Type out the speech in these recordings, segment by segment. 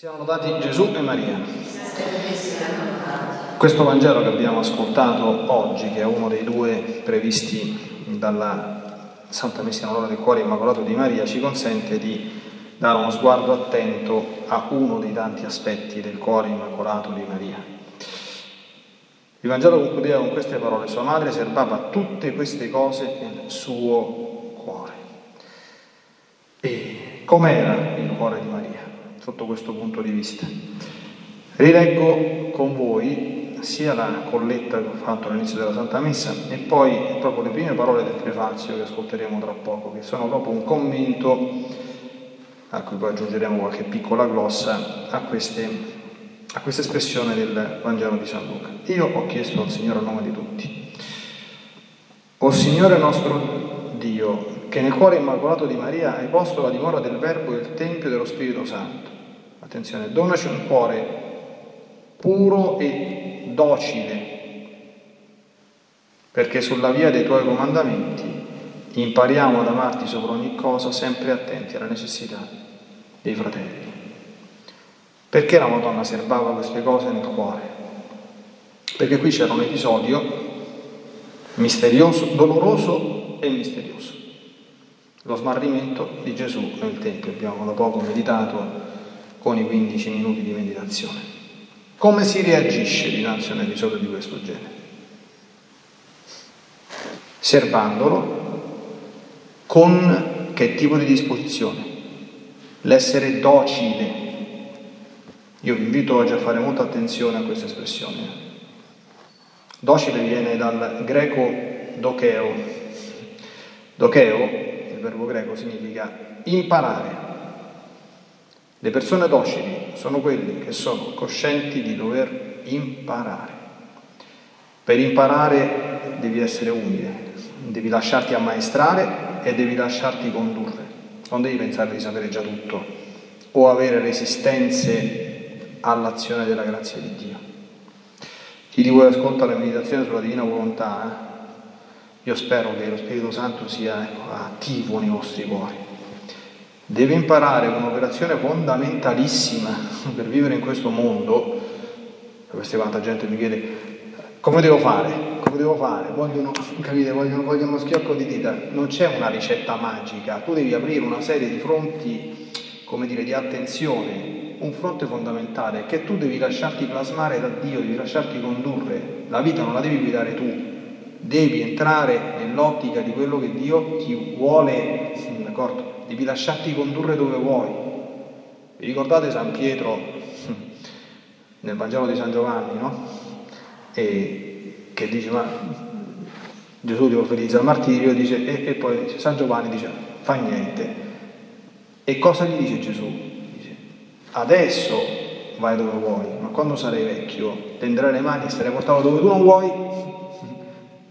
Siano lodati Gesù e Maria. Questo Vangelo che abbiamo ascoltato oggi, che è uno dei due previsti dalla Santa Messa in onore del Cuore Immacolato di Maria, ci consente di dare uno sguardo attento a uno dei tanti aspetti del Cuore Immacolato di Maria. Il Vangelo concludeva con queste parole, sua madre serbava tutte queste cose nel suo cuore. E com'era il cuore di? Sotto questo punto di vista. Rileggo con voi sia la colletta che ho fatto all'inizio della Santa Messa e poi proprio le prime parole del prefazio che ascolteremo tra poco, che sono proprio un commento a cui poi aggiungeremo qualche piccola glossa a, queste, a questa espressione del Vangelo di San Luca. Io ho chiesto al Signore a nome di tutti, o Signore nostro Dio, che nel cuore immacolato di Maria hai posto la dimora del Verbo e il Tempio dello Spirito Santo. Attenzione, donaci un cuore puro e docile, perché sulla via dei tuoi comandamenti impariamo ad amarti sopra ogni cosa, sempre attenti alla necessità dei fratelli. Perché la Madonna serbava queste cose nel cuore? Perché qui c'era un episodio misterioso, doloroso e misterioso lo smarrimento di Gesù nel Tempio. Abbiamo da poco meditato con i 15 minuti di meditazione. Come si reagisce dinanzi a un episodio di questo genere? Serbandolo con che tipo di disposizione? L'essere docile. Io vi invito oggi a fare molta attenzione a questa espressione. Docile viene dal greco. Dokeo il verbo greco significa imparare. Le persone docili sono quelli che sono coscienti di dover imparare. Per imparare devi essere umile, devi lasciarti ammaestrare e devi lasciarti condurre. Non devi pensare di sapere già tutto o avere resistenze all'azione della grazia di Dio. Chi di voi ascolta la meditazione sulla divina volontà io spero che lo Spirito Santo sia ecco, attivo nei vostri cuori. Deve imparare un'operazione fondamentalissima per vivere in questo mondo. Questa quanta gente mi chiede come devo fare? Come devo fare? Vogliono, capite, vogliono, vogliono uno schiocco di dita. Non c'è una ricetta magica, tu devi aprire una serie di fronti, come dire, di attenzione, un fronte fondamentale che tu devi lasciarti plasmare da Dio, devi lasciarti condurre. La vita non la devi guidare tu, devi entrare nell'ottica di quello che Dio ti vuole, d'accordo? Devi lasciarti condurre dove vuoi. Vi ricordate San Pietro nel Vangelo di San Giovanni, no? E che dice, ma Gesù ti profetizza il martirio, dice, e, e, poi dice, San Giovanni dice, fa niente. E cosa gli dice Gesù? Dice, adesso vai dove vuoi, ma quando sarai vecchio tenderai le mani e sarai portato dove tu non vuoi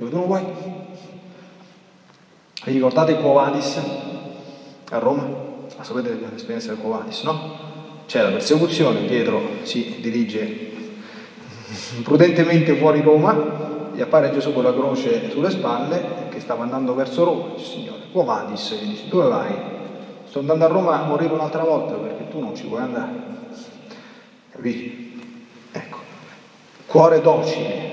tu non vuoi. Vi ricordate Quo Vadis a Roma? La sapete l'esperienza del Quo Vadis, no? C'è la persecuzione, Pietro si dirige prudentemente fuori Roma, gli appare Gesù con la croce sulle spalle che stava andando verso Roma, dice Signore, Quo Vadis, gli dice, dove vai? Sto andando a Roma a morire un'altra volta perché tu non ci vuoi andare. Capito? Ecco, cuore docile,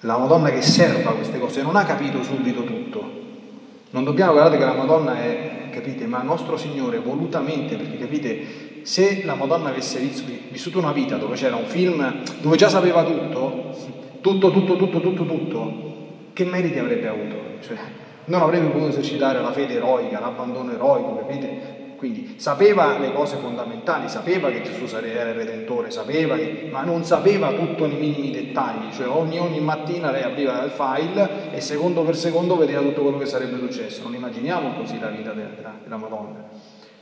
la Madonna che serva queste cose, non ha capito subito tutto. Non dobbiamo guardare che la Madonna è, capite, ma nostro Signore volutamente, perché capite, se la Madonna avesse vissuto una vita dove c'era un film dove già sapeva tutto, tutto, tutto, tutto, tutto, tutto, che meriti avrebbe avuto? Cioè, non avrebbe potuto esercitare la fede eroica, l'abbandono eroico, capite? Quindi sapeva le cose fondamentali, sapeva che Gesù era il Redentore, sapeva che, ma non sapeva tutto nei minimi dettagli, cioè ogni, ogni mattina lei apriva il file e secondo per secondo vedeva tutto quello che sarebbe successo. Non immaginiamo così la vita della, della Madonna.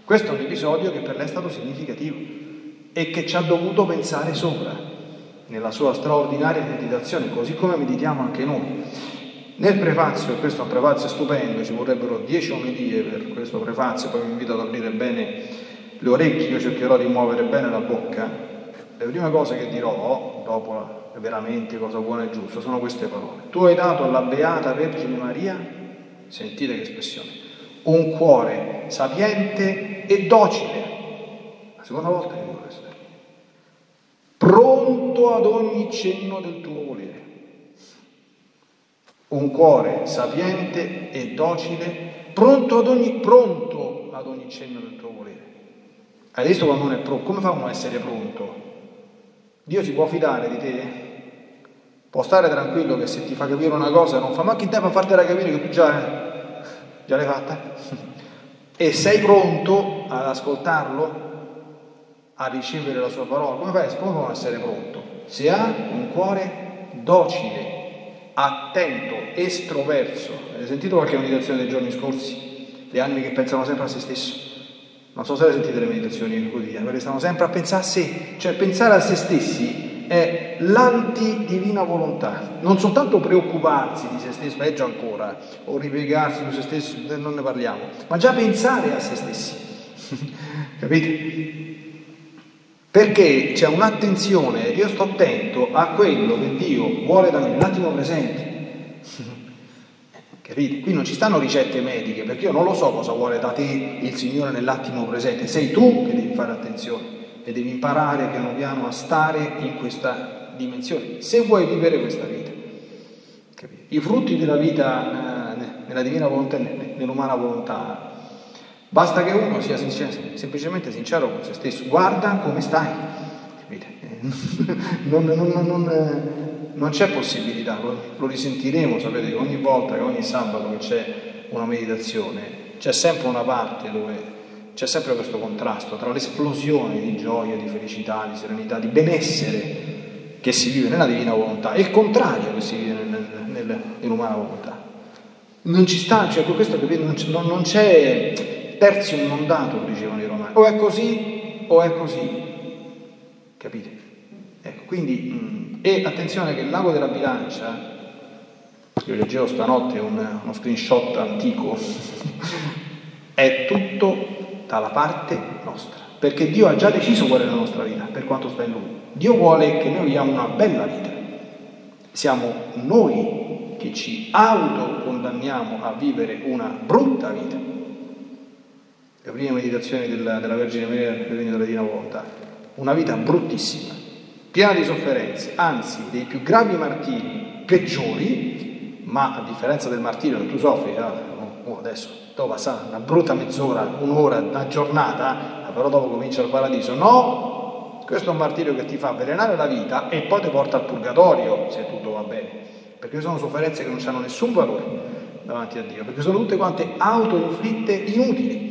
Questo è un episodio che per lei è stato significativo e che ci ha dovuto pensare sopra nella sua straordinaria meditazione, così come meditiamo anche noi. Nel prefazio, questo è un prefazio stupendo, ci vorrebbero dieci omelie per questo prefazio, poi vi invito ad aprire bene le orecchie, io cercherò di muovere bene la bocca. Le prime cose che dirò, dopo veramente cosa buona e giusta, sono queste parole. Tu hai dato alla Beata Vergine Maria, sentite che espressione, un cuore sapiente e docile. seconda volta che dico questo. Pronto ad ogni cenno del tuo volere. Un cuore sapiente e docile, pronto ad ogni, pronto ad ogni cenno del tuo volere. Hai visto quando uno è pronto? Come fa uno a essere pronto? Dio si può fidare di te? Può stare tranquillo che se ti fa capire una cosa non fa ma che tempo a fartela capire che tu già, già l'hai fatta? E sei pronto ad ascoltarlo? A ricevere la sua parola? Come fai? Come può essere pronto? Se ha un cuore docile, attento, estroverso. Avete sentito qualche meditazione dei giorni scorsi? Le anime che pensano sempre a se stesso. Non so se avete sentito le meditazioni quotidiane, perché stanno sempre a pensare a sé, cioè pensare a se stessi è l'antidivina volontà, non soltanto preoccuparsi di se stesso, peggio ancora, o ripiegarsi su se stesso, non ne parliamo, ma già pensare a se stessi. Capite? Perché c'è un'attenzione, io sto attento a quello che Dio vuole da me, nell'attimo presente. Capite? Qui non ci stanno ricette mediche, perché io non lo so cosa vuole da te il Signore nell'attimo presente, sei tu che devi fare attenzione e devi imparare piano piano a stare in questa dimensione, se vuoi vivere questa vita. Capite? I frutti della vita eh, nella divina volontà e nell'umana volontà, basta che uno sia sincero, semplicemente sincero con se stesso, guarda come stai. Capite? non, non, non, eh, non, c'è possibilità, lo, lo risentiremo, sapete che ogni volta, che ogni sabato che c'è una meditazione, c'è sempre una parte dove c'è sempre questo contrasto tra l'esplosione di gioia, di felicità, di serenità, di benessere che si vive nella divina volontà e il contrario che si vive nel, nel, nell'umana volontà. Non ci sta, cioè questo non c'è, non c'è terzium non dato, dicevano i romani, o è così o è così, capite? Ecco, quindi, e attenzione che il lago della bilancia, io leggevo stanotte un, uno screenshot antico, è tutto dalla parte nostra, perché Dio ha già deciso qual è la nostra vita, per quanto sta in Lui. Dio vuole che noi viviamo una bella vita. Siamo noi che ci autocondanniamo a vivere una brutta vita. Le prime meditazioni della, della Vergine Maria del Regno della Divina Volontà. Una vita bruttissima, piena di sofferenze, anzi dei più gravi martiri peggiori, ma a differenza del martirio che tu soffri, oh, adesso dopo passa una brutta mezz'ora, un'ora, una giornata, però dopo comincia il paradiso. No, questo è un martirio che ti fa avvelenare la vita e poi ti porta al purgatorio, se tutto va bene, perché sono sofferenze che non hanno nessun valore davanti a Dio, perché sono tutte quante autoinflitte inutili?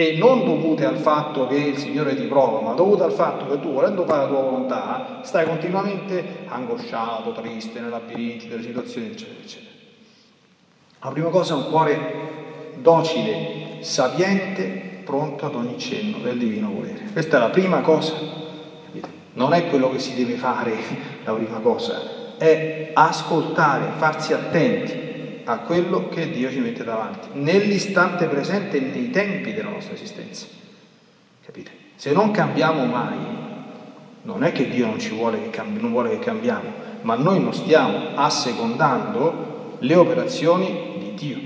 E non dovute al fatto che il Signore ti prova, ma dovute al fatto che tu, volendo fare la tua volontà, stai continuamente angosciato, triste, nei labirinti delle situazioni, eccetera, eccetera. La prima cosa è un cuore docile, sapiente, pronto ad ogni cenno del divino volere. Questa è la prima cosa. Non è quello che si deve fare la prima cosa, è ascoltare, farsi attenti a quello che Dio ci mette davanti, nell'istante presente e nei tempi della nostra esistenza. Capite? Se non cambiamo mai, non è che Dio non vuole che, cambi, non vuole che cambiamo, ma noi non stiamo assecondando le operazioni di Dio.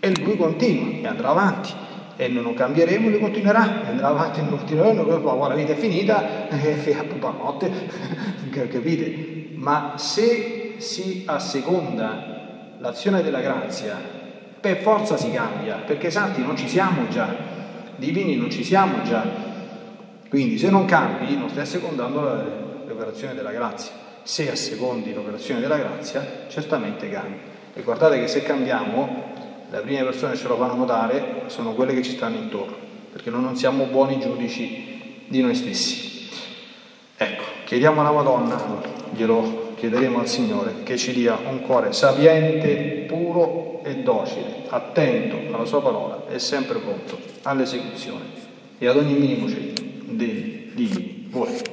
E lui continua e andrà avanti e non cambieremo, lui continuerà andrà avanti e non continueremo, poi la vita è finita e pupa notte, capite? Ma se si asseconda l'azione della grazia, per forza si cambia, perché santi non ci siamo già, divini non ci siamo già. Quindi se non cambi non stai assecondando l'operazione della grazia. Se assecondi l'operazione della grazia, certamente cambi. E guardate che se cambiamo, le prime persone che ce lo fanno notare sono quelle che ci stanno intorno, perché noi non siamo buoni giudici di noi stessi. Ecco, chiediamo alla Madonna, glielo chiederemo al Signore, che ci dia un cuore sapiente, puro e docile, attento alla sua parola e sempre pronto all'esecuzione e ad ogni minimo cenno dei divini voleri.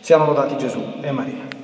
Siamo lodati Gesù e Maria.